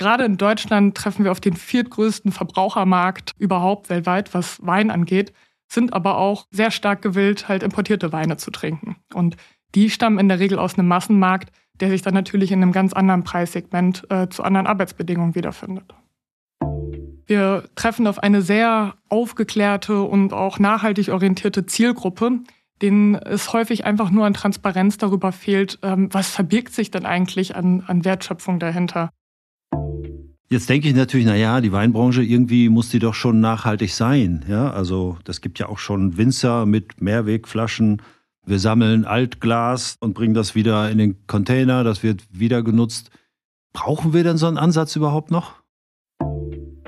Gerade in Deutschland treffen wir auf den viertgrößten Verbrauchermarkt überhaupt weltweit, was Wein angeht, sind aber auch sehr stark gewillt, halt importierte Weine zu trinken. Und die stammen in der Regel aus einem Massenmarkt, der sich dann natürlich in einem ganz anderen Preissegment äh, zu anderen Arbeitsbedingungen wiederfindet. Wir treffen auf eine sehr aufgeklärte und auch nachhaltig orientierte Zielgruppe, denen es häufig einfach nur an Transparenz darüber fehlt, ähm, was verbirgt sich denn eigentlich an, an Wertschöpfung dahinter. Jetzt denke ich natürlich, na ja, die Weinbranche irgendwie muss die doch schon nachhaltig sein. Ja, also das gibt ja auch schon Winzer mit Mehrwegflaschen. Wir sammeln Altglas und bringen das wieder in den Container. Das wird wieder genutzt. Brauchen wir denn so einen Ansatz überhaupt noch?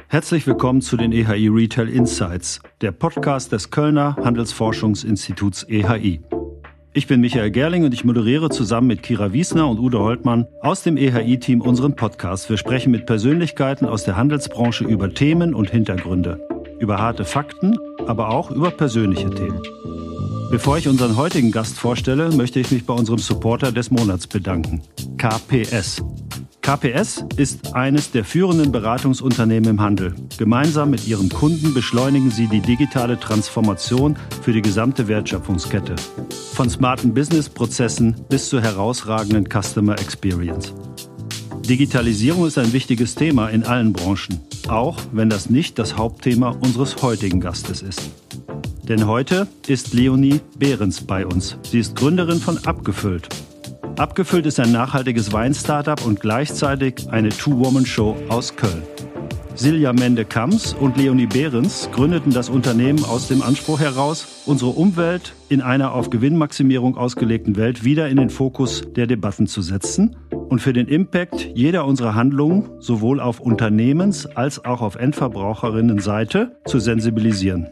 Herzlich willkommen zu den EHI Retail Insights, der Podcast des Kölner Handelsforschungsinstituts EHI. Ich bin Michael Gerling und ich moderiere zusammen mit Kira Wiesner und Udo Holtmann aus dem EHI-Team unseren Podcast. Wir sprechen mit Persönlichkeiten aus der Handelsbranche über Themen und Hintergründe, über harte Fakten, aber auch über persönliche Themen. Bevor ich unseren heutigen Gast vorstelle, möchte ich mich bei unserem Supporter des Monats bedanken, KPS. KPS ist eines der führenden Beratungsunternehmen im Handel. Gemeinsam mit ihren Kunden beschleunigen sie die digitale Transformation für die gesamte Wertschöpfungskette. Von smarten Businessprozessen bis zur herausragenden Customer Experience. Digitalisierung ist ein wichtiges Thema in allen Branchen, auch wenn das nicht das Hauptthema unseres heutigen Gastes ist. Denn heute ist Leonie Behrens bei uns. Sie ist Gründerin von Abgefüllt, Abgefüllt ist ein nachhaltiges Wein-Startup und gleichzeitig eine Two-Woman-Show aus Köln. Silja Mende-Kams und Leonie Behrens gründeten das Unternehmen aus dem Anspruch heraus, unsere Umwelt in einer auf Gewinnmaximierung ausgelegten Welt wieder in den Fokus der Debatten zu setzen und für den Impact jeder unserer Handlungen sowohl auf Unternehmens- als auch auf Endverbraucherinnenseite zu sensibilisieren.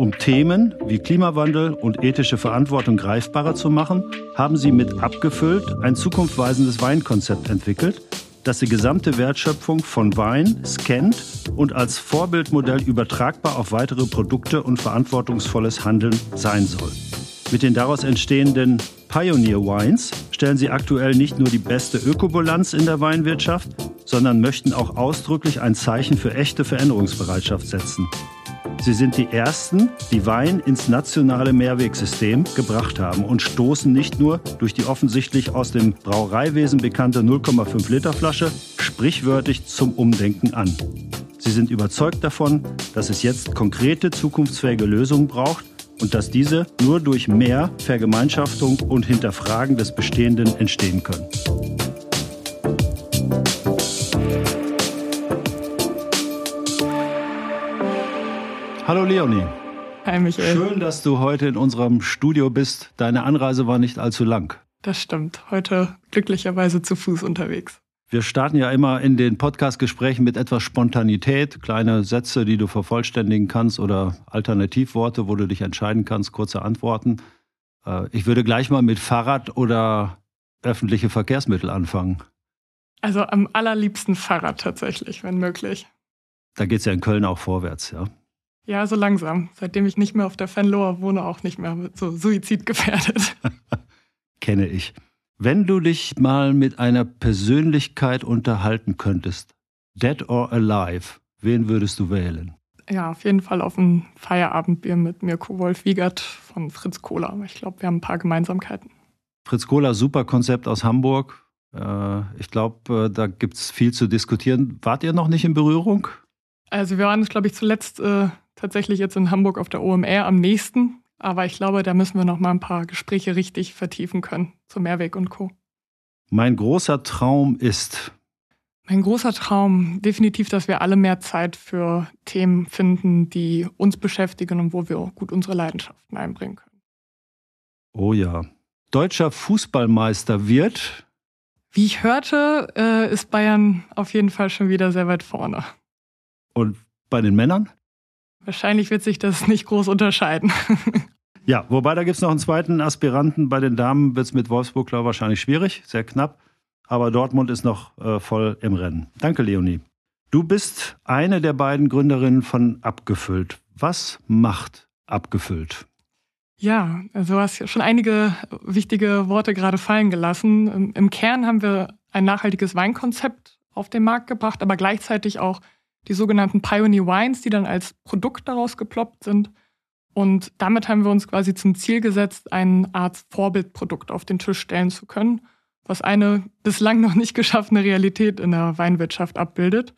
Um Themen wie Klimawandel und ethische Verantwortung greifbarer zu machen, haben sie mit Abgefüllt ein zukunftsweisendes Weinkonzept entwickelt, das die gesamte Wertschöpfung von Wein scannt und als Vorbildmodell übertragbar auf weitere Produkte und verantwortungsvolles Handeln sein soll. Mit den daraus entstehenden Pioneer Wines stellen sie aktuell nicht nur die beste Ökobilanz in der Weinwirtschaft, sondern möchten auch ausdrücklich ein Zeichen für echte Veränderungsbereitschaft setzen. Sie sind die Ersten, die Wein ins nationale Mehrwegsystem gebracht haben und stoßen nicht nur durch die offensichtlich aus dem Brauereiwesen bekannte 0,5 Liter Flasche sprichwörtlich zum Umdenken an. Sie sind überzeugt davon, dass es jetzt konkrete zukunftsfähige Lösungen braucht und dass diese nur durch mehr Vergemeinschaftung und Hinterfragen des Bestehenden entstehen können. Hallo Leonie. Hi Michael. Schön, dass du heute in unserem Studio bist. Deine Anreise war nicht allzu lang. Das stimmt. Heute glücklicherweise zu Fuß unterwegs. Wir starten ja immer in den Podcast-Gesprächen mit etwas Spontanität, kleine Sätze, die du vervollständigen kannst oder Alternativworte, wo du dich entscheiden kannst, kurze Antworten. Äh, ich würde gleich mal mit Fahrrad oder öffentliche Verkehrsmittel anfangen. Also am allerliebsten Fahrrad tatsächlich, wenn möglich. Da geht es ja in Köln auch vorwärts, ja. Ja, so langsam. Seitdem ich nicht mehr auf der Fenloher wohne, auch nicht mehr so suizidgefährdet. Kenne ich. Wenn du dich mal mit einer Persönlichkeit unterhalten könntest, dead or alive, wen würdest du wählen? Ja, auf jeden Fall auf ein Feierabendbier mit Mirko Wolf-Wiegert von Fritz Kohler. Ich glaube, wir haben ein paar Gemeinsamkeiten. Fritz Kohler, super Konzept aus Hamburg. Äh, ich glaube, äh, da gibt es viel zu diskutieren. Wart ihr noch nicht in Berührung? Also wir waren, glaube ich, zuletzt äh, tatsächlich jetzt in Hamburg auf der OMR am nächsten. Aber ich glaube, da müssen wir noch mal ein paar Gespräche richtig vertiefen können zu Mehrweg und Co. Mein großer Traum ist. Mein großer Traum, definitiv, dass wir alle mehr Zeit für Themen finden, die uns beschäftigen und wo wir gut unsere Leidenschaften einbringen können. Oh ja. Deutscher Fußballmeister wird. Wie ich hörte, äh, ist Bayern auf jeden Fall schon wieder sehr weit vorne. Und bei den Männern? Wahrscheinlich wird sich das nicht groß unterscheiden. ja, wobei da gibt es noch einen zweiten Aspiranten. Bei den Damen wird es mit Wolfsburg, glaube ich, wahrscheinlich schwierig, sehr knapp. Aber Dortmund ist noch äh, voll im Rennen. Danke, Leonie. Du bist eine der beiden Gründerinnen von Abgefüllt. Was macht Abgefüllt? Ja, also du hast schon einige wichtige Worte gerade fallen gelassen. Im Kern haben wir ein nachhaltiges Weinkonzept auf den Markt gebracht, aber gleichzeitig auch die sogenannten Pioneer Wines, die dann als Produkt daraus geploppt sind. Und damit haben wir uns quasi zum Ziel gesetzt, eine Art Vorbildprodukt auf den Tisch stellen zu können, was eine bislang noch nicht geschaffene Realität in der Weinwirtschaft abbildet.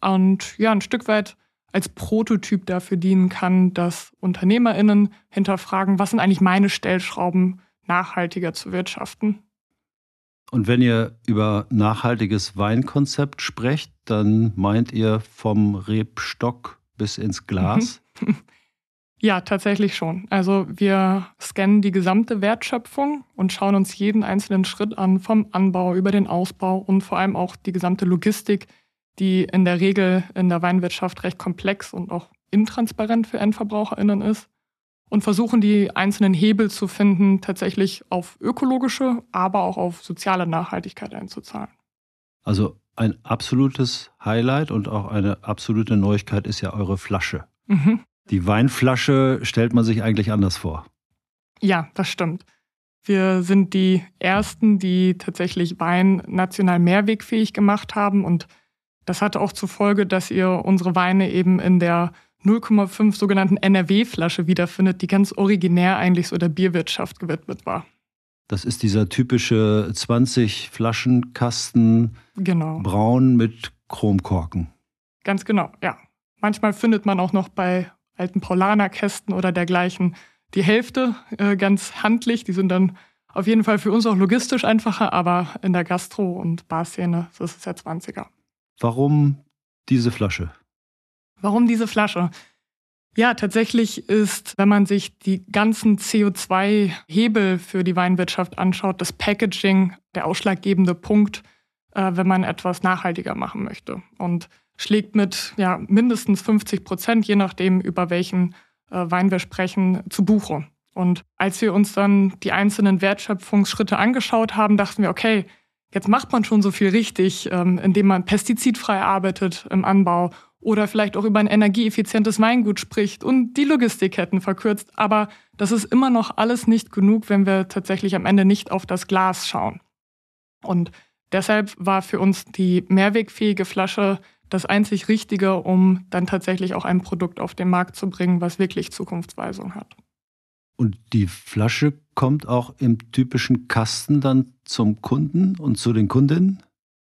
Und ja, ein Stück weit als Prototyp dafür dienen kann, dass UnternehmerInnen hinterfragen, was sind eigentlich meine Stellschrauben, nachhaltiger zu wirtschaften. Und wenn ihr über nachhaltiges Weinkonzept sprecht, dann meint ihr vom Rebstock bis ins Glas? Ja, tatsächlich schon. Also wir scannen die gesamte Wertschöpfung und schauen uns jeden einzelnen Schritt an, vom Anbau über den Ausbau und vor allem auch die gesamte Logistik, die in der Regel in der Weinwirtschaft recht komplex und auch intransparent für Endverbraucherinnen ist und versuchen die einzelnen Hebel zu finden, tatsächlich auf ökologische, aber auch auf soziale Nachhaltigkeit einzuzahlen. Also ein absolutes Highlight und auch eine absolute Neuigkeit ist ja eure Flasche. Mhm. Die Weinflasche stellt man sich eigentlich anders vor. Ja, das stimmt. Wir sind die Ersten, die tatsächlich Wein national mehrwegfähig gemacht haben. Und das hatte auch zur Folge, dass ihr unsere Weine eben in der 0,5 sogenannten NRW-Flasche wiederfindet, die ganz originär eigentlich so der Bierwirtschaft gewidmet war. Das ist dieser typische 20 Flaschenkasten, genau. braun mit Chromkorken. Ganz genau, ja. Manchmal findet man auch noch bei alten Paulanerkästen oder dergleichen die Hälfte äh, ganz handlich. Die sind dann auf jeden Fall für uns auch logistisch einfacher, aber in der Gastro- und Barszene ist es ja 20er. Warum diese Flasche? Warum diese Flasche? Ja, tatsächlich ist, wenn man sich die ganzen CO2-Hebel für die Weinwirtschaft anschaut, das Packaging der ausschlaggebende Punkt, äh, wenn man etwas nachhaltiger machen möchte. Und schlägt mit ja, mindestens 50 Prozent, je nachdem, über welchen äh, Wein wir sprechen, zu Buche. Und als wir uns dann die einzelnen Wertschöpfungsschritte angeschaut haben, dachten wir, okay, jetzt macht man schon so viel richtig, ähm, indem man pestizidfrei arbeitet im Anbau oder vielleicht auch über ein energieeffizientes Weingut spricht und die Logistikketten verkürzt. Aber das ist immer noch alles nicht genug, wenn wir tatsächlich am Ende nicht auf das Glas schauen. Und deshalb war für uns die mehrwegfähige Flasche das einzig Richtige, um dann tatsächlich auch ein Produkt auf den Markt zu bringen, was wirklich Zukunftsweisung hat. Und die Flasche kommt auch im typischen Kasten dann zum Kunden und zu den Kundinnen?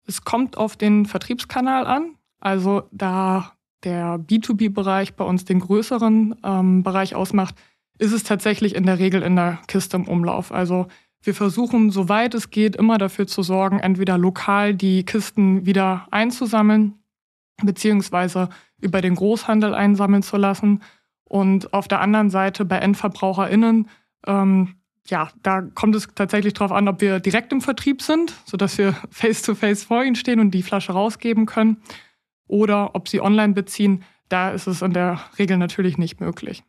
Es kommt auf den Vertriebskanal an. Also da der B2B-Bereich bei uns den größeren ähm, Bereich ausmacht, ist es tatsächlich in der Regel in der Kiste im Umlauf. Also wir versuchen, soweit es geht, immer dafür zu sorgen, entweder lokal die Kisten wieder einzusammeln beziehungsweise über den Großhandel einsammeln zu lassen. Und auf der anderen Seite bei EndverbraucherInnen, ähm, ja, da kommt es tatsächlich darauf an, ob wir direkt im Vertrieb sind, sodass wir face-to-face -face vor ihnen stehen und die Flasche rausgeben können, oder ob sie online beziehen. Da ist es in der Regel natürlich nicht möglich.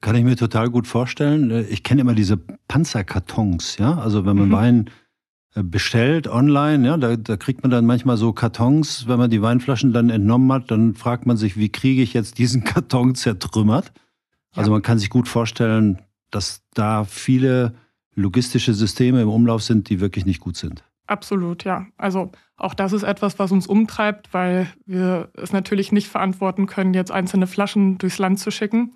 Kann ich mir total gut vorstellen. Ich kenne immer diese Panzerkartons, ja. Also wenn man mhm. Wein äh, bestellt online, ja, da, da kriegt man dann manchmal so Kartons, wenn man die Weinflaschen dann entnommen hat, dann fragt man sich, wie kriege ich jetzt diesen Karton zertrümmert? Ja. Also man kann sich gut vorstellen, dass da viele logistische Systeme im Umlauf sind, die wirklich nicht gut sind. Absolut, ja. Also auch das ist etwas, was uns umtreibt, weil wir es natürlich nicht verantworten können, jetzt einzelne Flaschen durchs Land zu schicken.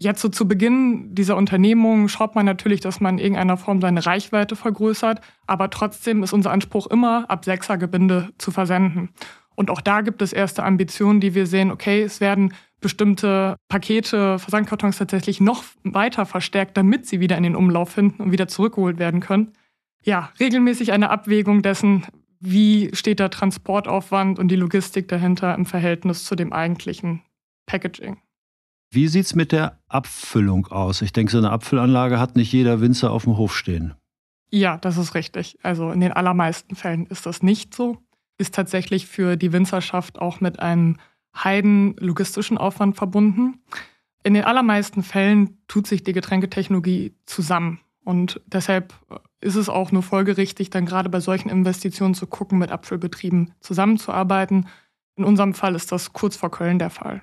Jetzt so zu Beginn dieser Unternehmung schaut man natürlich, dass man in irgendeiner Form seine Reichweite vergrößert, aber trotzdem ist unser Anspruch immer, ab sechser Gebinde zu versenden. Und auch da gibt es erste Ambitionen, die wir sehen, okay, es werden bestimmte Pakete, Versandkartons tatsächlich noch weiter verstärkt, damit sie wieder in den Umlauf finden und wieder zurückgeholt werden können. Ja, regelmäßig eine Abwägung dessen, wie steht der Transportaufwand und die Logistik dahinter im Verhältnis zu dem eigentlichen Packaging. Wie sieht es mit der Abfüllung aus? Ich denke, so eine Abfüllanlage hat nicht jeder Winzer auf dem Hof stehen. Ja, das ist richtig. Also in den allermeisten Fällen ist das nicht so. Ist tatsächlich für die Winzerschaft auch mit einem heiden logistischen Aufwand verbunden. In den allermeisten Fällen tut sich die Getränketechnologie zusammen. Und deshalb ist es auch nur folgerichtig, dann gerade bei solchen Investitionen zu gucken, mit Abfüllbetrieben zusammenzuarbeiten. In unserem Fall ist das kurz vor Köln der Fall.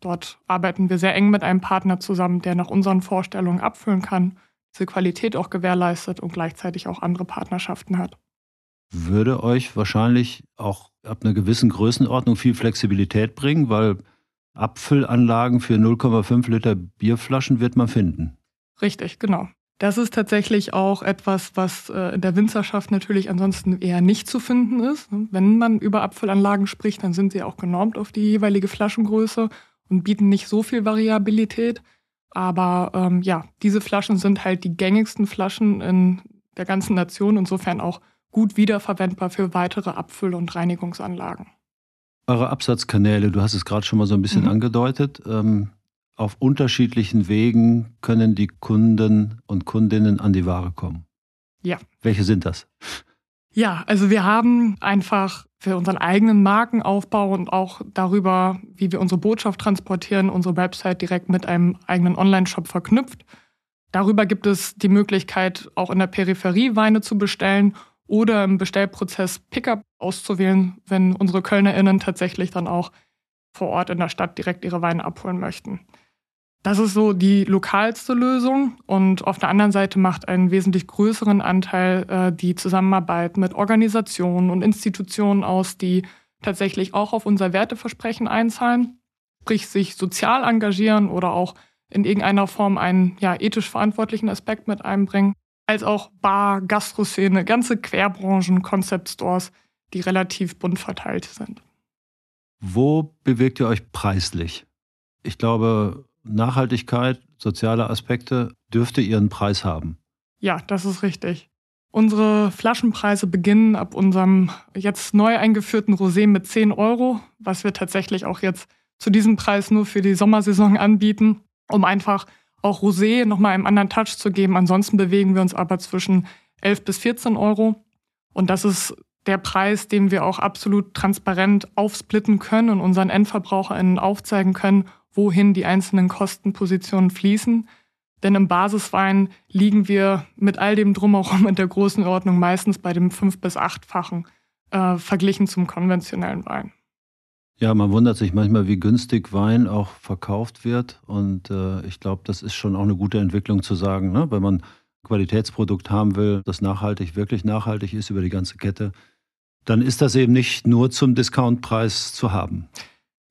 Dort arbeiten wir sehr eng mit einem Partner zusammen, der nach unseren Vorstellungen abfüllen kann, diese Qualität auch gewährleistet und gleichzeitig auch andere Partnerschaften hat. würde euch wahrscheinlich auch ab einer gewissen Größenordnung viel Flexibilität bringen, weil Abfüllanlagen für 0,5 Liter Bierflaschen wird man finden. Richtig, genau. Das ist tatsächlich auch etwas, was äh, in der Winzerschaft natürlich ansonsten eher nicht zu finden ist. Wenn man über Abfüllanlagen spricht, dann sind sie auch genormt auf die jeweilige Flaschengröße und bieten nicht so viel Variabilität. Aber ähm, ja, diese Flaschen sind halt die gängigsten Flaschen in der ganzen Nation, insofern auch gut wiederverwendbar für weitere Abfüll- und Reinigungsanlagen. Eure Absatzkanäle, du hast es gerade schon mal so ein bisschen mhm. angedeutet. Ähm, auf unterschiedlichen Wegen können die Kunden und Kundinnen an die Ware kommen. Ja. Welche sind das? Ja, also wir haben einfach für unseren eigenen Markenaufbau und auch darüber, wie wir unsere Botschaft transportieren, unsere Website direkt mit einem eigenen Online-Shop verknüpft. Darüber gibt es die Möglichkeit, auch in der Peripherie Weine zu bestellen oder im Bestellprozess Pickup auszuwählen, wenn unsere KölnerInnen tatsächlich dann auch vor Ort in der Stadt direkt ihre Weine abholen möchten. Das ist so die lokalste Lösung. Und auf der anderen Seite macht einen wesentlich größeren Anteil äh, die Zusammenarbeit mit Organisationen und Institutionen aus, die tatsächlich auch auf unser Werteversprechen einzahlen, sprich sich sozial engagieren oder auch in irgendeiner Form einen ja, ethisch verantwortlichen Aspekt mit einbringen als auch Bar, Gastroszene, ganze Querbranchen, Concept Stores, die relativ bunt verteilt sind. Wo bewegt ihr euch preislich? Ich glaube, Nachhaltigkeit, soziale Aspekte dürfte ihren Preis haben. Ja, das ist richtig. Unsere Flaschenpreise beginnen ab unserem jetzt neu eingeführten Rosé mit 10 Euro, was wir tatsächlich auch jetzt zu diesem Preis nur für die Sommersaison anbieten, um einfach auch Rosé nochmal einen anderen Touch zu geben. Ansonsten bewegen wir uns aber zwischen 11 bis 14 Euro. Und das ist der Preis, den wir auch absolut transparent aufsplitten können und unseren EndverbraucherInnen aufzeigen können, wohin die einzelnen Kostenpositionen fließen. Denn im Basiswein liegen wir mit all dem Drumherum in der großen Ordnung meistens bei dem fünf- bis achtfachen äh, verglichen zum konventionellen Wein. Ja, man wundert sich manchmal, wie günstig Wein auch verkauft wird. Und äh, ich glaube, das ist schon auch eine gute Entwicklung zu sagen, ne? wenn man ein Qualitätsprodukt haben will, das nachhaltig, wirklich nachhaltig ist über die ganze Kette, dann ist das eben nicht nur zum Discountpreis zu haben.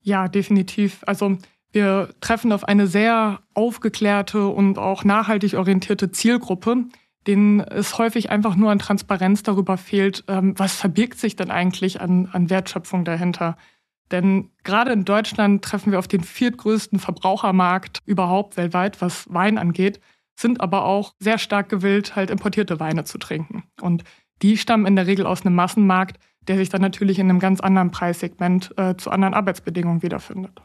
Ja, definitiv. Also wir treffen auf eine sehr aufgeklärte und auch nachhaltig orientierte Zielgruppe, denen es häufig einfach nur an Transparenz darüber fehlt, ähm, was verbirgt sich denn eigentlich an, an Wertschöpfung dahinter. Denn gerade in Deutschland treffen wir auf den viertgrößten Verbrauchermarkt überhaupt weltweit, was Wein angeht, sind aber auch sehr stark gewillt, halt importierte Weine zu trinken. Und die stammen in der Regel aus einem Massenmarkt, der sich dann natürlich in einem ganz anderen Preissegment äh, zu anderen Arbeitsbedingungen wiederfindet.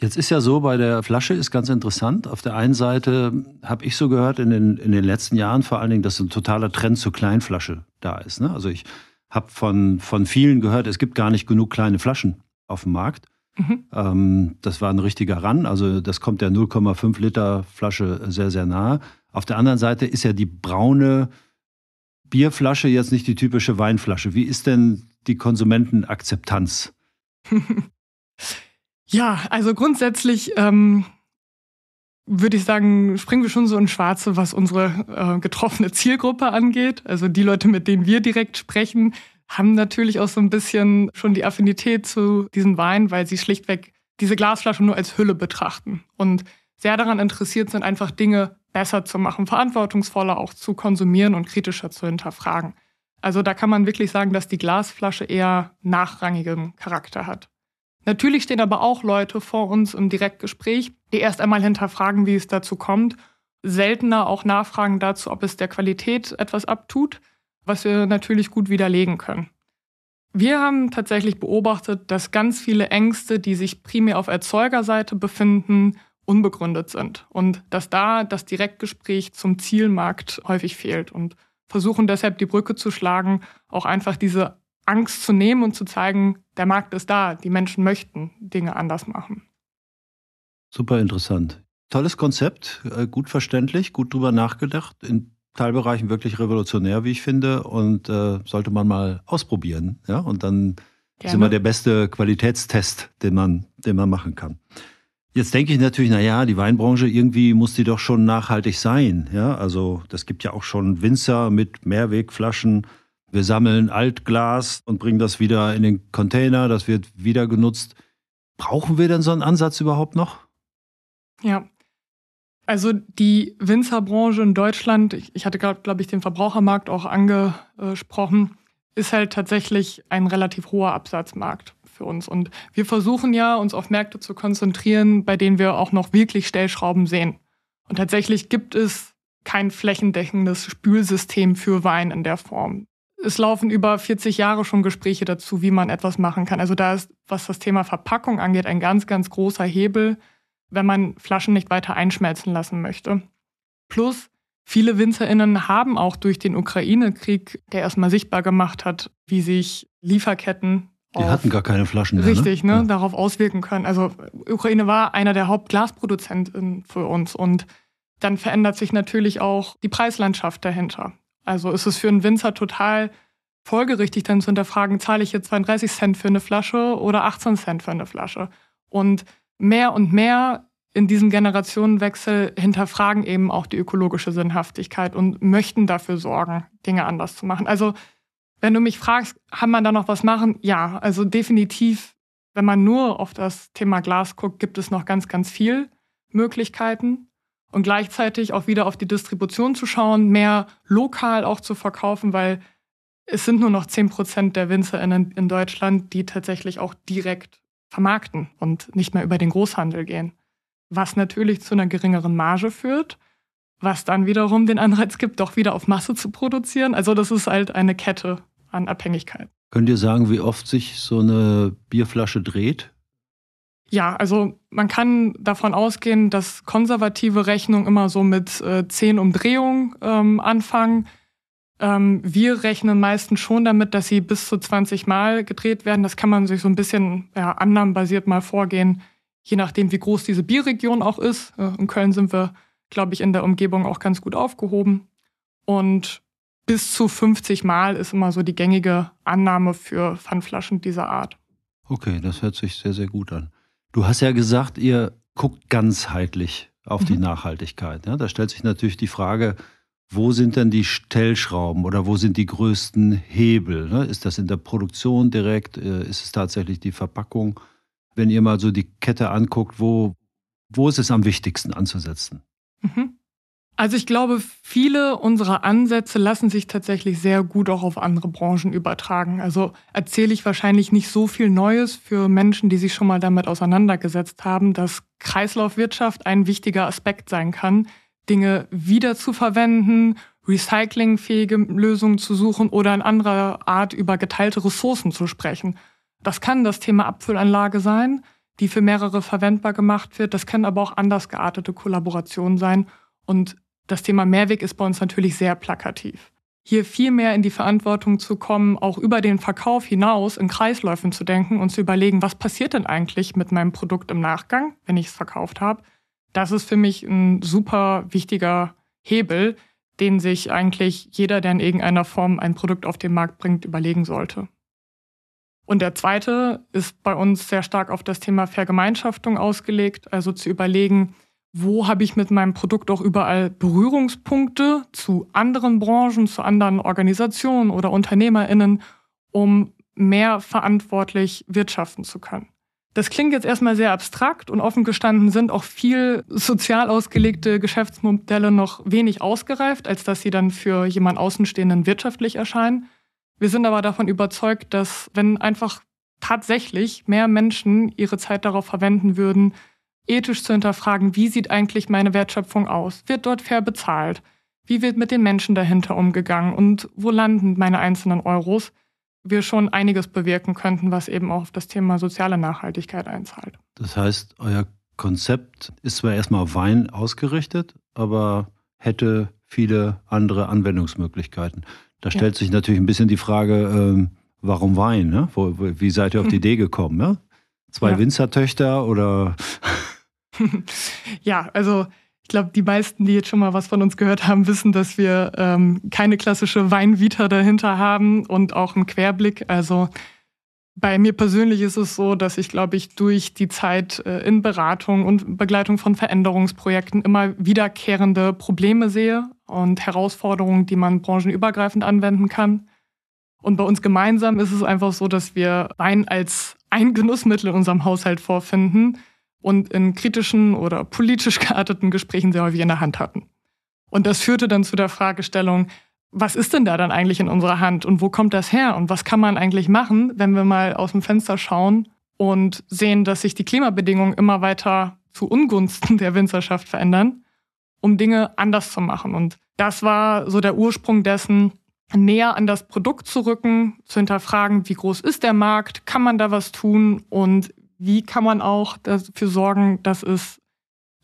Jetzt ist ja so, bei der Flasche ist ganz interessant. Auf der einen Seite habe ich so gehört in den, in den letzten Jahren vor allen Dingen, dass ein totaler Trend zur Kleinflasche da ist. Ne? Also ich habe von, von vielen gehört, es gibt gar nicht genug kleine Flaschen auf dem Markt. Mhm. Ähm, das war ein richtiger Ran. Also das kommt der 0,5 Liter Flasche sehr, sehr nahe. Auf der anderen Seite ist ja die braune Bierflasche jetzt nicht die typische Weinflasche. Wie ist denn die Konsumentenakzeptanz? ja, also grundsätzlich ähm, würde ich sagen, springen wir schon so in Schwarze, was unsere äh, getroffene Zielgruppe angeht. Also die Leute, mit denen wir direkt sprechen, haben natürlich auch so ein bisschen schon die Affinität zu diesem Wein, weil sie schlichtweg diese Glasflasche nur als Hülle betrachten und sehr daran interessiert sind, einfach Dinge besser zu machen, verantwortungsvoller auch zu konsumieren und kritischer zu hinterfragen. Also da kann man wirklich sagen, dass die Glasflasche eher nachrangigen Charakter hat. Natürlich stehen aber auch Leute vor uns im Direktgespräch, die erst einmal hinterfragen, wie es dazu kommt, seltener auch nachfragen dazu, ob es der Qualität etwas abtut, was wir natürlich gut widerlegen können. Wir haben tatsächlich beobachtet, dass ganz viele Ängste, die sich primär auf Erzeugerseite befinden, unbegründet sind und dass da das Direktgespräch zum Zielmarkt häufig fehlt und versuchen deshalb die Brücke zu schlagen, auch einfach diese Angst zu nehmen und zu zeigen, der Markt ist da, die Menschen möchten Dinge anders machen. Super interessant. Tolles Konzept, äh, gut verständlich, gut drüber nachgedacht, in Teilbereichen wirklich revolutionär, wie ich finde, und äh, sollte man mal ausprobieren. Ja? Und dann Gerne. ist immer der beste Qualitätstest, den man, den man machen kann. Jetzt denke ich natürlich, na ja, die Weinbranche irgendwie muss die doch schon nachhaltig sein. Ja, also das gibt ja auch schon Winzer mit Mehrwegflaschen wir sammeln Altglas und bringen das wieder in den Container, das wird wieder genutzt. Brauchen wir denn so einen Ansatz überhaupt noch? Ja. Also die Winzerbranche in Deutschland, ich hatte gerade, glaube ich, den Verbrauchermarkt auch angesprochen, ist halt tatsächlich ein relativ hoher Absatzmarkt für uns. Und wir versuchen ja, uns auf Märkte zu konzentrieren, bei denen wir auch noch wirklich Stellschrauben sehen. Und tatsächlich gibt es kein flächendeckendes Spülsystem für Wein in der Form. Es laufen über 40 Jahre schon Gespräche dazu, wie man etwas machen kann. Also da ist, was das Thema Verpackung angeht, ein ganz, ganz großer Hebel, wenn man Flaschen nicht weiter einschmelzen lassen möchte. Plus, viele WinzerInnen haben auch durch den Ukraine-Krieg, der erstmal sichtbar gemacht hat, wie sich Lieferketten die hatten gar keine Flaschen mehr. Ne? Richtig, ne? ne? Ja. darauf auswirken können. Also Ukraine war einer der Hauptglasproduzenten für uns und dann verändert sich natürlich auch die Preislandschaft dahinter. Also ist es für einen Winzer total folgerichtig, dann zu hinterfragen, zahle ich jetzt 32 Cent für eine Flasche oder 18 Cent für eine Flasche? Und mehr und mehr in diesem Generationenwechsel hinterfragen eben auch die ökologische Sinnhaftigkeit und möchten dafür sorgen, Dinge anders zu machen. Also wenn du mich fragst, kann man da noch was machen? Ja, also definitiv, wenn man nur auf das Thema Glas guckt, gibt es noch ganz, ganz viel Möglichkeiten und gleichzeitig auch wieder auf die Distribution zu schauen, mehr lokal auch zu verkaufen, weil es sind nur noch 10 Prozent der WinzerInnen in Deutschland, die tatsächlich auch direkt vermarkten und nicht mehr über den Großhandel gehen. Was natürlich zu einer geringeren Marge führt, was dann wiederum den Anreiz gibt, doch wieder auf Masse zu produzieren. Also das ist halt eine Kette an Abhängigkeit. Könnt ihr sagen, wie oft sich so eine Bierflasche dreht? Ja, also man kann davon ausgehen, dass konservative Rechnungen immer so mit äh, 10 Umdrehungen ähm, anfangen. Ähm, wir rechnen meistens schon damit, dass sie bis zu 20 Mal gedreht werden. Das kann man sich so ein bisschen ja, annahmenbasiert mal vorgehen, je nachdem, wie groß diese Bierregion auch ist. Äh, in Köln sind wir, glaube ich, in der Umgebung auch ganz gut aufgehoben. Und bis zu 50 Mal ist immer so die gängige Annahme für Pfandflaschen dieser Art. Okay, das hört sich sehr, sehr gut an. Du hast ja gesagt, ihr guckt ganzheitlich auf mhm. die Nachhaltigkeit. Ja? Da stellt sich natürlich die Frage, wo sind denn die Stellschrauben oder wo sind die größten Hebel? Ne? Ist das in der Produktion direkt? Äh, ist es tatsächlich die Verpackung? Wenn ihr mal so die Kette anguckt, wo, wo ist es am wichtigsten anzusetzen? Mhm. Also ich glaube, viele unserer Ansätze lassen sich tatsächlich sehr gut auch auf andere Branchen übertragen. Also erzähle ich wahrscheinlich nicht so viel Neues für Menschen, die sich schon mal damit auseinandergesetzt haben, dass Kreislaufwirtschaft ein wichtiger Aspekt sein kann, Dinge wieder zu verwenden, recyclingfähige Lösungen zu suchen oder in anderer Art über geteilte Ressourcen zu sprechen. Das kann das Thema Abfüllanlage sein, die für mehrere verwendbar gemacht wird. Das können aber auch anders geartete Kollaborationen sein. Und das Thema Mehrweg ist bei uns natürlich sehr plakativ. Hier viel mehr in die Verantwortung zu kommen, auch über den Verkauf hinaus in Kreisläufen zu denken und zu überlegen, was passiert denn eigentlich mit meinem Produkt im Nachgang, wenn ich es verkauft habe. Das ist für mich ein super wichtiger Hebel, den sich eigentlich jeder, der in irgendeiner Form ein Produkt auf den Markt bringt, überlegen sollte. Und der zweite ist bei uns sehr stark auf das Thema Vergemeinschaftung ausgelegt, also zu überlegen, wo habe ich mit meinem Produkt auch überall Berührungspunkte zu anderen Branchen, zu anderen Organisationen oder Unternehmerinnen, um mehr verantwortlich wirtschaften zu können. Das klingt jetzt erstmal sehr abstrakt und offen gestanden sind auch viel sozial ausgelegte Geschäftsmodelle noch wenig ausgereift, als dass sie dann für jemand Außenstehenden wirtschaftlich erscheinen. Wir sind aber davon überzeugt, dass wenn einfach tatsächlich mehr Menschen ihre Zeit darauf verwenden würden, ethisch zu hinterfragen, wie sieht eigentlich meine Wertschöpfung aus? Wird dort fair bezahlt? Wie wird mit den Menschen dahinter umgegangen? Und wo landen meine einzelnen Euros? Wir schon einiges bewirken könnten, was eben auch auf das Thema soziale Nachhaltigkeit einzahlt. Das heißt, euer Konzept ist zwar erstmal auf Wein ausgerichtet, aber hätte viele andere Anwendungsmöglichkeiten. Da stellt ja. sich natürlich ein bisschen die Frage, ähm, warum Wein? Ne? Wie seid ihr auf die Idee gekommen? Zwei ja. Winzertöchter oder ja, also ich glaube, die meisten, die jetzt schon mal was von uns gehört haben, wissen, dass wir ähm, keine klassische Weinvita dahinter haben und auch einen Querblick. Also bei mir persönlich ist es so, dass ich, glaube ich, durch die Zeit äh, in Beratung und Begleitung von Veränderungsprojekten immer wiederkehrende Probleme sehe und Herausforderungen, die man branchenübergreifend anwenden kann. Und bei uns gemeinsam ist es einfach so, dass wir Wein als ein Genussmittel in unserem Haushalt vorfinden und in kritischen oder politisch gearteten Gesprächen sehr häufig in der Hand hatten. Und das führte dann zu der Fragestellung, was ist denn da dann eigentlich in unserer Hand und wo kommt das her und was kann man eigentlich machen, wenn wir mal aus dem Fenster schauen und sehen, dass sich die Klimabedingungen immer weiter zu Ungunsten der Winzerschaft verändern, um Dinge anders zu machen. Und das war so der Ursprung dessen, näher an das Produkt zu rücken, zu hinterfragen, wie groß ist der Markt, kann man da was tun und wie kann man auch dafür sorgen, dass es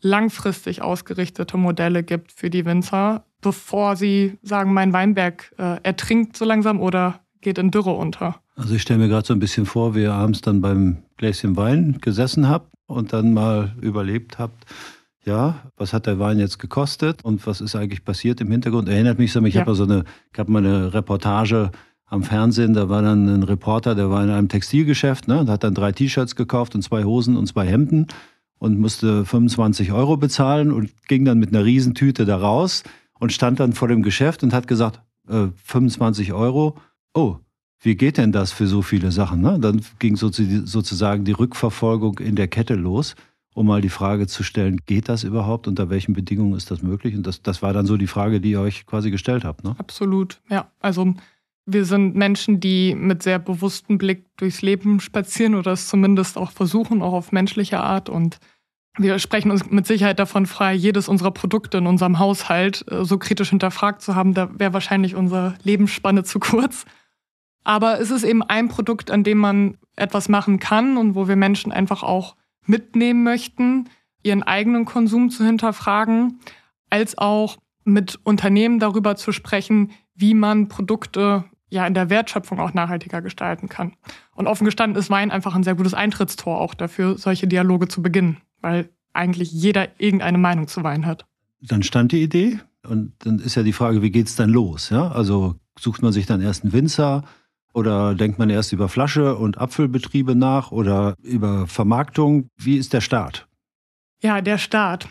langfristig ausgerichtete Modelle gibt für die Winzer, bevor sie sagen, mein Weinberg äh, ertrinkt so langsam oder geht in Dürre unter. Also ich stelle mir gerade so ein bisschen vor, wie ihr abends dann beim Gläschen Wein gesessen habt und dann mal überlebt habt, ja, was hat der Wein jetzt gekostet und was ist eigentlich passiert im Hintergrund? Erinnert mich so, ich ja. habe so eine, gab mal eine Reportage am Fernsehen, da war dann ein Reporter, der war in einem Textilgeschäft, ne, und hat dann drei T-Shirts gekauft und zwei Hosen und zwei Hemden und musste 25 Euro bezahlen und ging dann mit einer Riesentüte da raus und stand dann vor dem Geschäft und hat gesagt, äh, 25 Euro, oh, wie geht denn das für so viele Sachen? Ne? Dann ging sozusagen die Rückverfolgung in der Kette los um mal die Frage zu stellen, geht das überhaupt? Unter welchen Bedingungen ist das möglich? Und das, das war dann so die Frage, die ihr euch quasi gestellt habt. Ne? Absolut, ja. Also wir sind Menschen, die mit sehr bewusstem Blick durchs Leben spazieren oder es zumindest auch versuchen, auch auf menschliche Art. Und wir sprechen uns mit Sicherheit davon frei, jedes unserer Produkte in unserem Haushalt äh, so kritisch hinterfragt zu haben. Da wäre wahrscheinlich unsere Lebensspanne zu kurz. Aber es ist eben ein Produkt, an dem man etwas machen kann und wo wir Menschen einfach auch mitnehmen möchten, ihren eigenen Konsum zu hinterfragen, als auch mit Unternehmen darüber zu sprechen, wie man Produkte ja in der Wertschöpfung auch nachhaltiger gestalten kann. Und offen gestanden ist Wein einfach ein sehr gutes Eintrittstor auch dafür, solche Dialoge zu beginnen, weil eigentlich jeder irgendeine Meinung zu Wein hat. Dann stand die Idee und dann ist ja die Frage, wie geht es dann los? Ja? Also sucht man sich dann erst einen Winzer, oder denkt man erst über Flasche und Apfelbetriebe nach oder über Vermarktung? Wie ist der Start? Ja, der Start.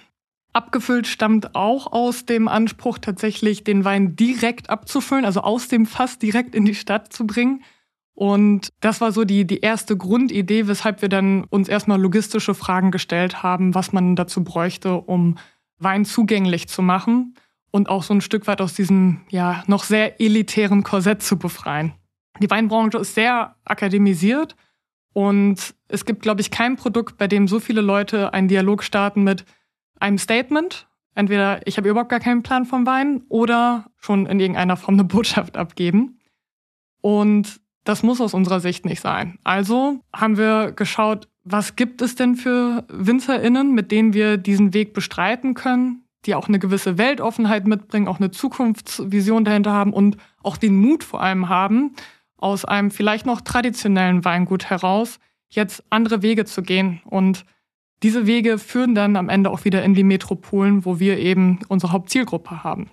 Abgefüllt stammt auch aus dem Anspruch, tatsächlich den Wein direkt abzufüllen, also aus dem Fass direkt in die Stadt zu bringen. Und das war so die, die erste Grundidee, weshalb wir dann uns erstmal logistische Fragen gestellt haben, was man dazu bräuchte, um Wein zugänglich zu machen und auch so ein Stück weit aus diesem ja noch sehr elitären Korsett zu befreien. Die Weinbranche ist sehr akademisiert und es gibt, glaube ich, kein Produkt, bei dem so viele Leute einen Dialog starten mit einem Statement. Entweder ich habe überhaupt gar keinen Plan vom Wein oder schon in irgendeiner Form eine Botschaft abgeben. Und das muss aus unserer Sicht nicht sein. Also haben wir geschaut, was gibt es denn für WinzerInnen, mit denen wir diesen Weg bestreiten können, die auch eine gewisse Weltoffenheit mitbringen, auch eine Zukunftsvision dahinter haben und auch den Mut vor allem haben, aus einem vielleicht noch traditionellen Weingut heraus jetzt andere Wege zu gehen. Und diese Wege führen dann am Ende auch wieder in die Metropolen, wo wir eben unsere Hauptzielgruppe haben.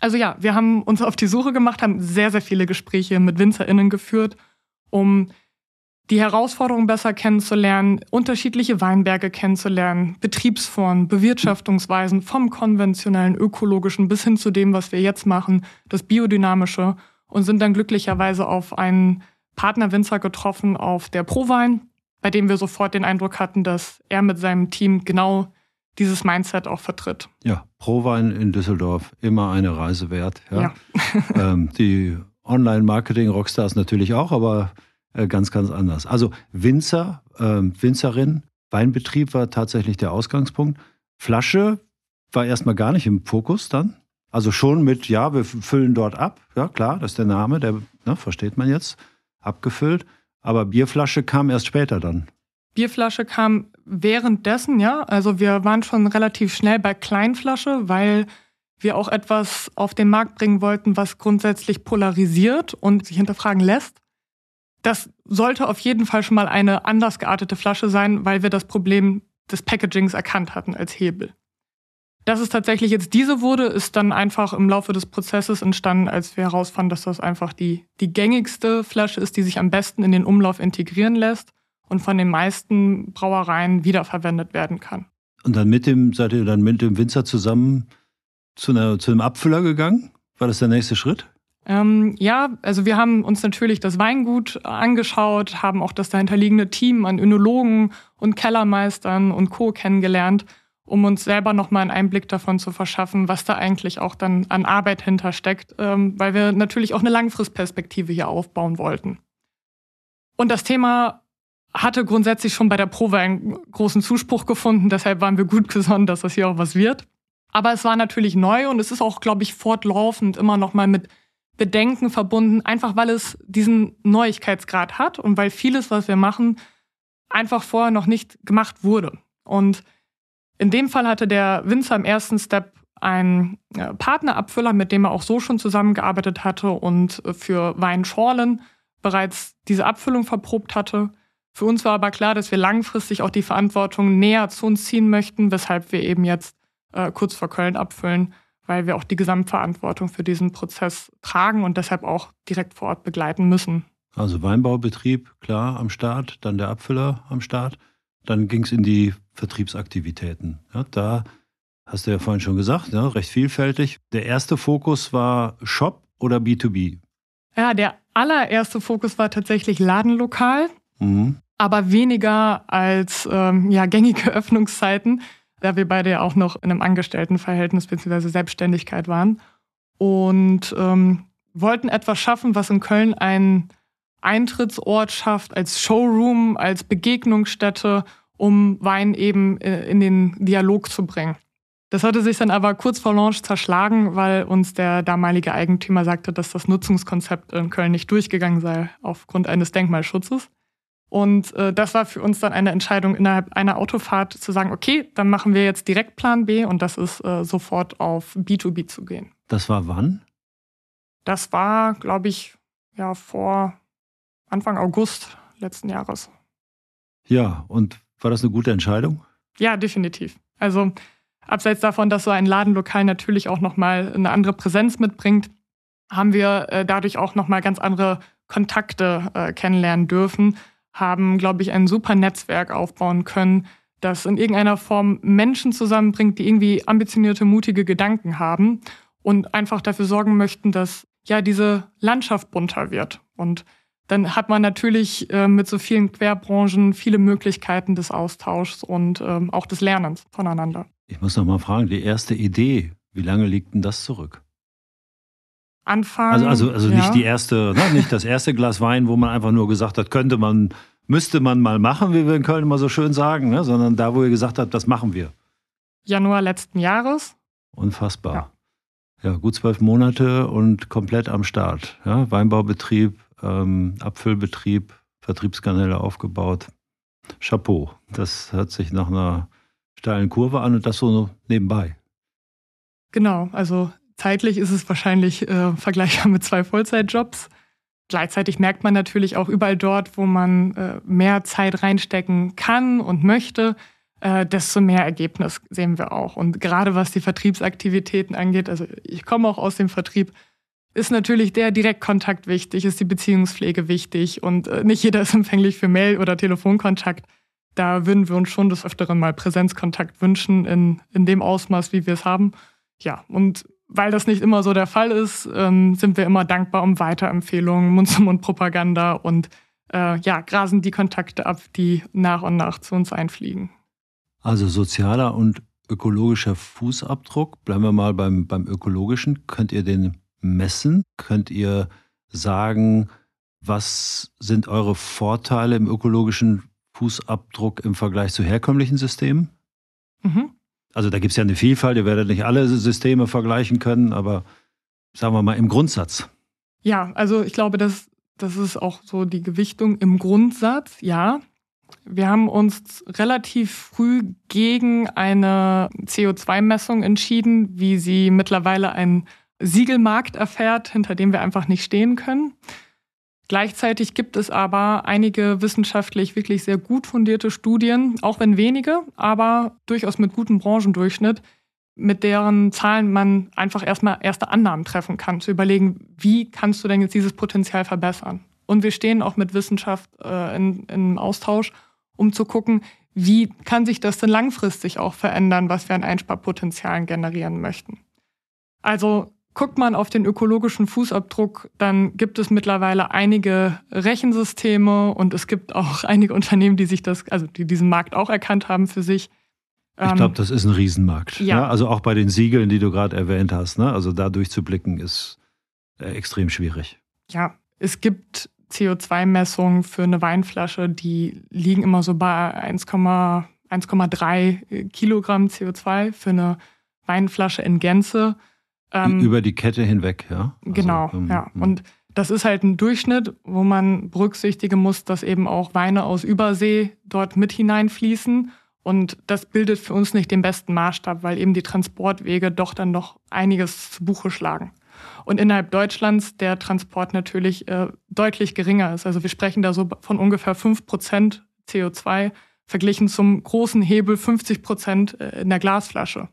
Also ja, wir haben uns auf die Suche gemacht, haben sehr, sehr viele Gespräche mit WinzerInnen geführt, um die Herausforderungen besser kennenzulernen, unterschiedliche Weinberge kennenzulernen, Betriebsformen, Bewirtschaftungsweisen vom konventionellen, ökologischen bis hin zu dem, was wir jetzt machen, das biodynamische und sind dann glücklicherweise auf einen Partnerwinzer getroffen auf der Prowein, bei dem wir sofort den Eindruck hatten, dass er mit seinem Team genau dieses Mindset auch vertritt. Ja, Prowein in Düsseldorf, immer eine Reise wert. Ja. ja. ähm, die Online-Marketing-Rockstars natürlich auch, aber äh, ganz, ganz anders. Also Winzer, äh, Winzerin, Weinbetrieb war tatsächlich der Ausgangspunkt. Flasche war erstmal gar nicht im Fokus dann. Also schon mit, ja, wir füllen dort ab. Ja, klar, das ist der Name, der ne, versteht man jetzt, abgefüllt. Aber Bierflasche kam erst später dann. Bierflasche kam währenddessen, ja. Also wir waren schon relativ schnell bei Kleinflasche, weil wir auch etwas auf den Markt bringen wollten, was grundsätzlich polarisiert und sich hinterfragen lässt. Das sollte auf jeden Fall schon mal eine anders geartete Flasche sein, weil wir das Problem des Packagings erkannt hatten als Hebel. Dass es tatsächlich jetzt diese wurde, ist dann einfach im Laufe des Prozesses entstanden, als wir herausfanden, dass das einfach die, die gängigste Flasche ist, die sich am besten in den Umlauf integrieren lässt und von den meisten Brauereien wiederverwendet werden kann. Und dann mit dem, seid ihr dann mit dem Winzer zusammen zu, einer, zu einem Abfüller gegangen? War das der nächste Schritt? Ähm, ja, also wir haben uns natürlich das Weingut angeschaut, haben auch das dahinterliegende Team an Önologen und Kellermeistern und Co. kennengelernt, um uns selber nochmal einen Einblick davon zu verschaffen, was da eigentlich auch dann an Arbeit hintersteckt, ähm, weil wir natürlich auch eine Langfristperspektive hier aufbauen wollten. Und das Thema hatte grundsätzlich schon bei der Probe einen großen Zuspruch gefunden, deshalb waren wir gut gesonnen, dass das hier auch was wird. Aber es war natürlich neu und es ist auch, glaube ich, fortlaufend immer nochmal mit Bedenken verbunden, einfach weil es diesen Neuigkeitsgrad hat und weil vieles, was wir machen, einfach vorher noch nicht gemacht wurde. Und in dem Fall hatte der Winzer im ersten Step einen äh, Partnerabfüller, mit dem er auch so schon zusammengearbeitet hatte und äh, für Weinschorlen bereits diese Abfüllung verprobt hatte. Für uns war aber klar, dass wir langfristig auch die Verantwortung näher zu uns ziehen möchten, weshalb wir eben jetzt äh, kurz vor Köln abfüllen weil wir auch die Gesamtverantwortung für diesen Prozess tragen und deshalb auch direkt vor Ort begleiten müssen. Also Weinbaubetrieb, klar, am Start, dann der Abfüller am Start. Dann ging es in die Vertriebsaktivitäten. Ja, da hast du ja vorhin schon gesagt, ja, recht vielfältig. Der erste Fokus war Shop oder B2B? Ja, der allererste Fokus war tatsächlich Ladenlokal, mhm. aber weniger als ähm, ja, gängige Öffnungszeiten da wir beide ja auch noch in einem Angestelltenverhältnis bzw. Selbstständigkeit waren und ähm, wollten etwas schaffen, was in Köln einen Eintrittsort schafft, als Showroom, als Begegnungsstätte, um Wein eben äh, in den Dialog zu bringen. Das hatte sich dann aber kurz vor Launch zerschlagen, weil uns der damalige Eigentümer sagte, dass das Nutzungskonzept in Köln nicht durchgegangen sei aufgrund eines Denkmalschutzes. Und äh, das war für uns dann eine Entscheidung innerhalb einer Autofahrt zu sagen, okay, dann machen wir jetzt direkt Plan B und das ist äh, sofort auf B2B zu gehen. Das war wann? Das war, glaube ich, ja vor Anfang August letzten Jahres. Ja, und war das eine gute Entscheidung? Ja, definitiv. Also abseits davon, dass so ein Ladenlokal natürlich auch nochmal eine andere Präsenz mitbringt, haben wir äh, dadurch auch nochmal ganz andere Kontakte äh, kennenlernen dürfen haben, glaube ich, ein super Netzwerk aufbauen können, das in irgendeiner Form Menschen zusammenbringt, die irgendwie ambitionierte, mutige Gedanken haben und einfach dafür sorgen möchten, dass ja diese Landschaft bunter wird. Und dann hat man natürlich äh, mit so vielen Querbranchen viele Möglichkeiten des Austauschs und ähm, auch des Lernens voneinander. Ich muss noch mal fragen, die erste Idee, wie lange liegt denn das zurück? Anfang. Also, also, also ja. nicht die erste, ne, nicht das erste Glas Wein, wo man einfach nur gesagt hat, könnte man, müsste man mal machen, wie wir in Köln immer so schön sagen, ne, sondern da, wo ihr gesagt habt, das machen wir. Januar letzten Jahres. Unfassbar. Ja. ja gut zwölf Monate und komplett am Start. Ja, Weinbaubetrieb, ähm, Abfüllbetrieb, Vertriebskanäle aufgebaut. Chapeau. Das hört sich nach einer steilen Kurve an und das so nebenbei. Genau, also Zeitlich ist es wahrscheinlich äh, vergleichbar mit zwei Vollzeitjobs. Gleichzeitig merkt man natürlich auch überall dort, wo man äh, mehr Zeit reinstecken kann und möchte, äh, desto mehr Ergebnis sehen wir auch. Und gerade was die Vertriebsaktivitäten angeht, also ich komme auch aus dem Vertrieb, ist natürlich der Direktkontakt wichtig, ist die Beziehungspflege wichtig und äh, nicht jeder ist empfänglich für Mail- oder Telefonkontakt. Da würden wir uns schon des Öfteren mal Präsenzkontakt wünschen in, in dem Ausmaß, wie wir es haben. Ja, und weil das nicht immer so der Fall ist, ähm, sind wir immer dankbar um Weiterempfehlungen, Mund-zu-Mund-Propaganda und äh, ja, grasen die Kontakte ab, die nach und nach zu uns einfliegen. Also sozialer und ökologischer Fußabdruck, bleiben wir mal beim, beim ökologischen. Könnt ihr den messen? Könnt ihr sagen, was sind eure Vorteile im ökologischen Fußabdruck im Vergleich zu herkömmlichen Systemen? Mhm. Also da gibt es ja eine Vielfalt, ihr werdet nicht alle Systeme vergleichen können, aber sagen wir mal im Grundsatz. Ja, also ich glaube, das, das ist auch so die Gewichtung im Grundsatz, ja. Wir haben uns relativ früh gegen eine CO2-Messung entschieden, wie sie mittlerweile ein Siegelmarkt erfährt, hinter dem wir einfach nicht stehen können. Gleichzeitig gibt es aber einige wissenschaftlich wirklich sehr gut fundierte Studien, auch wenn wenige, aber durchaus mit gutem Branchendurchschnitt, mit deren Zahlen man einfach erstmal erste Annahmen treffen kann, zu überlegen, wie kannst du denn jetzt dieses Potenzial verbessern. Und wir stehen auch mit Wissenschaft äh, in, in Austausch, um zu gucken, wie kann sich das denn langfristig auch verändern, was wir an Einsparpotenzialen generieren möchten. Also Guckt man auf den ökologischen Fußabdruck, dann gibt es mittlerweile einige Rechensysteme und es gibt auch einige Unternehmen, die sich das, also die diesen Markt auch erkannt haben für sich. Ich glaube, ähm, das ist ein Riesenmarkt. Ja. Ne? Also auch bei den Siegeln, die du gerade erwähnt hast. Ne? Also da durchzublicken ist äh, extrem schwierig. Ja, es gibt CO2-Messungen für eine Weinflasche, die liegen immer so bei 1,3 Kilogramm CO2 für eine Weinflasche in Gänze. Ähm, Über die Kette hinweg, ja? Also, genau, ähm, ja. Hm. Und das ist halt ein Durchschnitt, wo man berücksichtigen muss, dass eben auch Weine aus Übersee dort mit hineinfließen. Und das bildet für uns nicht den besten Maßstab, weil eben die Transportwege doch dann noch einiges zu Buche schlagen. Und innerhalb Deutschlands der Transport natürlich äh, deutlich geringer ist. Also wir sprechen da so von ungefähr 5 Prozent CO2 verglichen zum großen Hebel 50 Prozent äh, in der Glasflasche.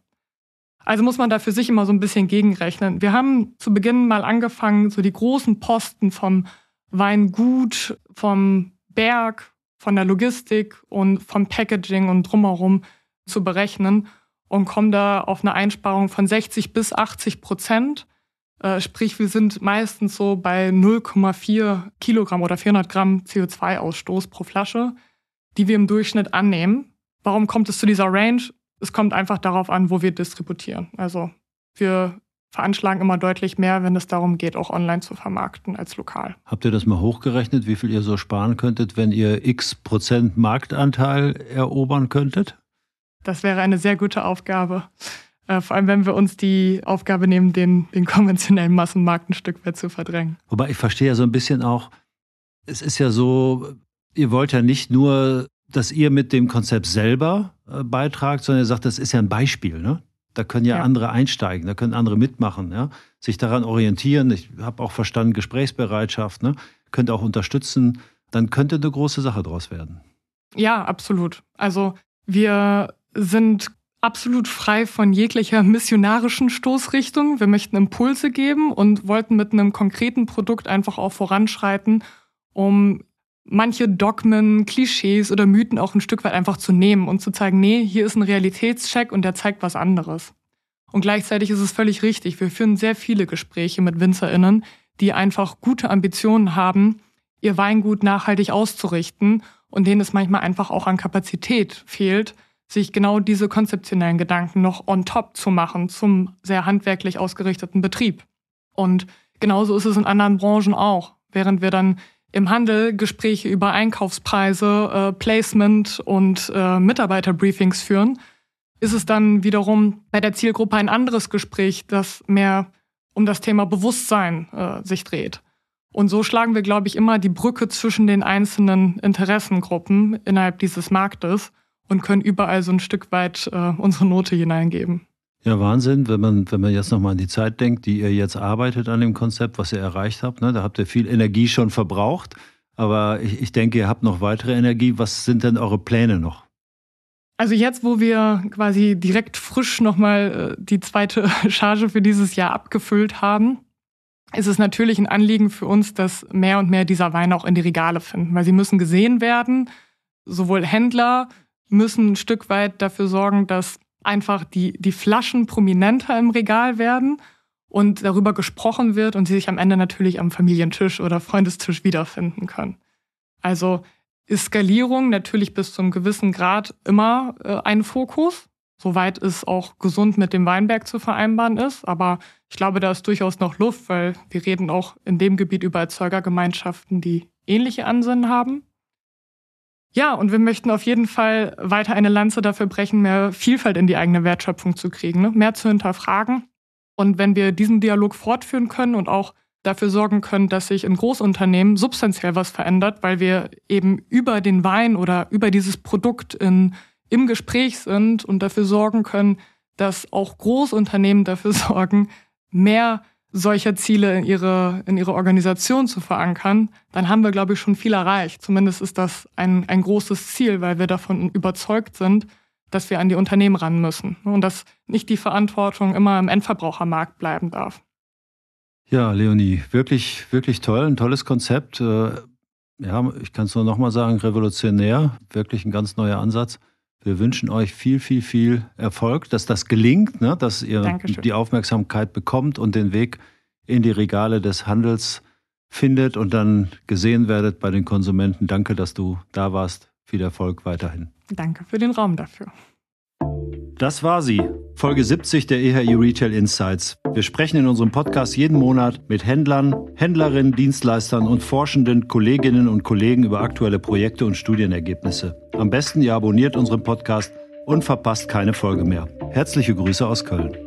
Also muss man da für sich immer so ein bisschen gegenrechnen. Wir haben zu Beginn mal angefangen, so die großen Posten vom Weingut, vom Berg, von der Logistik und vom Packaging und drumherum zu berechnen und kommen da auf eine Einsparung von 60 bis 80 Prozent. Äh, sprich, wir sind meistens so bei 0,4 Kilogramm oder 400 Gramm CO2-Ausstoß pro Flasche, die wir im Durchschnitt annehmen. Warum kommt es zu dieser Range? Es kommt einfach darauf an, wo wir distributieren. Also wir veranschlagen immer deutlich mehr, wenn es darum geht, auch online zu vermarkten als lokal. Habt ihr das mal hochgerechnet, wie viel ihr so sparen könntet, wenn ihr x Prozent Marktanteil erobern könntet? Das wäre eine sehr gute Aufgabe. Äh, vor allem, wenn wir uns die Aufgabe nehmen, den, den konventionellen Massenmarkt ein Stück weit zu verdrängen. Wobei ich verstehe ja so ein bisschen auch, es ist ja so, ihr wollt ja nicht nur dass ihr mit dem Konzept selber äh, beitragt, sondern ihr sagt, das ist ja ein Beispiel. Ne? Da können ja, ja, andere einsteigen, da können andere mitmachen, ja? sich daran orientieren. Ich habe auch verstanden, Gesprächsbereitschaft, ne? könnt auch unterstützen. Dann könnte eine große Sache draus werden. Ja, absolut. Also wir sind absolut frei von jeglicher missionarischen Stoßrichtung. Wir möchten Impulse geben und wollten mit einem konkreten Produkt einfach auch voranschreiten, um manche Dogmen, Klischees oder Mythen auch ein Stück weit einfach zu nehmen und zu zeigen, nee, hier ist ein Realitätscheck und der zeigt was anderes. Und gleichzeitig ist es völlig richtig. Wir führen sehr viele Gespräche mit WinzerInnen, die einfach gute Ambitionen haben, ihr Weingut nachhaltig auszurichten und denen es manchmal einfach auch an Kapazität fehlt, sich genau diese konzeptionellen Gedanken noch on top zu machen zum sehr handwerklich ausgerichteten Betrieb. Und genauso ist es in anderen Branchen auch. Während wir dann im Handel Gespräche über Einkaufspreise, äh, Placement und äh, Mitarbeiterbriefings führen, ist es dann wiederum bei der Zielgruppe ein anderes Gespräch, das mehr um das Thema Bewusstsein äh, sich dreht. Und so schlagen wir, glaube ich, immer die Brücke zwischen den einzelnen Interessengruppen innerhalb dieses Marktes und können überall so ein Stück weit äh, unsere Note hineingeben. Ja, Wahnsinn, wenn man, wenn man jetzt nochmal an die Zeit denkt, die ihr jetzt arbeitet an dem Konzept, was ihr erreicht habt. Ne? Da habt ihr viel Energie schon verbraucht. Aber ich, ich denke, ihr habt noch weitere Energie. Was sind denn eure Pläne noch? Also jetzt, wo wir quasi direkt frisch nochmal äh, die zweite Charge für dieses Jahr abgefüllt haben, ist es natürlich ein Anliegen für uns, dass mehr und mehr dieser Weine auch in die Regale finden, weil sie müssen gesehen werden. Sowohl Händler müssen ein Stück weit dafür sorgen, dass einfach die, die Flaschen prominenter im Regal werden und darüber gesprochen wird und sie sich am Ende natürlich am Familientisch oder Freundestisch wiederfinden können. Also ist Skalierung natürlich bis zum gewissen Grad immer äh, ein Fokus, soweit es auch gesund mit dem Weinberg zu vereinbaren ist. Aber ich glaube, da ist durchaus noch Luft, weil wir reden auch in dem Gebiet über Erzeugergemeinschaften, die ähnliche Ansinnen haben. Ja, und wir möchten auf jeden Fall weiter eine Lanze dafür brechen, mehr Vielfalt in die eigene Wertschöpfung zu kriegen, ne? mehr zu hinterfragen. Und wenn wir diesen Dialog fortführen können und auch dafür sorgen können, dass sich in Großunternehmen substanziell was verändert, weil wir eben über den Wein oder über dieses Produkt in, im Gespräch sind und dafür sorgen können, dass auch Großunternehmen dafür sorgen, mehr solcher Ziele in ihre, in ihre Organisation zu verankern, dann haben wir, glaube ich, schon viel erreicht. Zumindest ist das ein, ein großes Ziel, weil wir davon überzeugt sind, dass wir an die Unternehmen ran müssen und dass nicht die Verantwortung immer im Endverbrauchermarkt bleiben darf. Ja, Leonie, wirklich, wirklich toll, ein tolles Konzept. Äh, ja, ich kann es nur nochmal sagen, revolutionär, wirklich ein ganz neuer Ansatz. Wir wünschen euch viel, viel, viel Erfolg, dass das gelingt, ne? dass ihr Dankeschön. die Aufmerksamkeit bekommt und den Weg in die Regale des Handels findet und dann gesehen werdet bei den Konsumenten. Danke, dass du da warst. Viel Erfolg weiterhin. Danke für den Raum dafür. Das war sie, Folge 70 der EHI Retail Insights. Wir sprechen in unserem Podcast jeden Monat mit Händlern, Händlerinnen, Dienstleistern und forschenden Kolleginnen und Kollegen über aktuelle Projekte und Studienergebnisse. Am besten ihr abonniert unseren Podcast und verpasst keine Folge mehr. Herzliche Grüße aus Köln.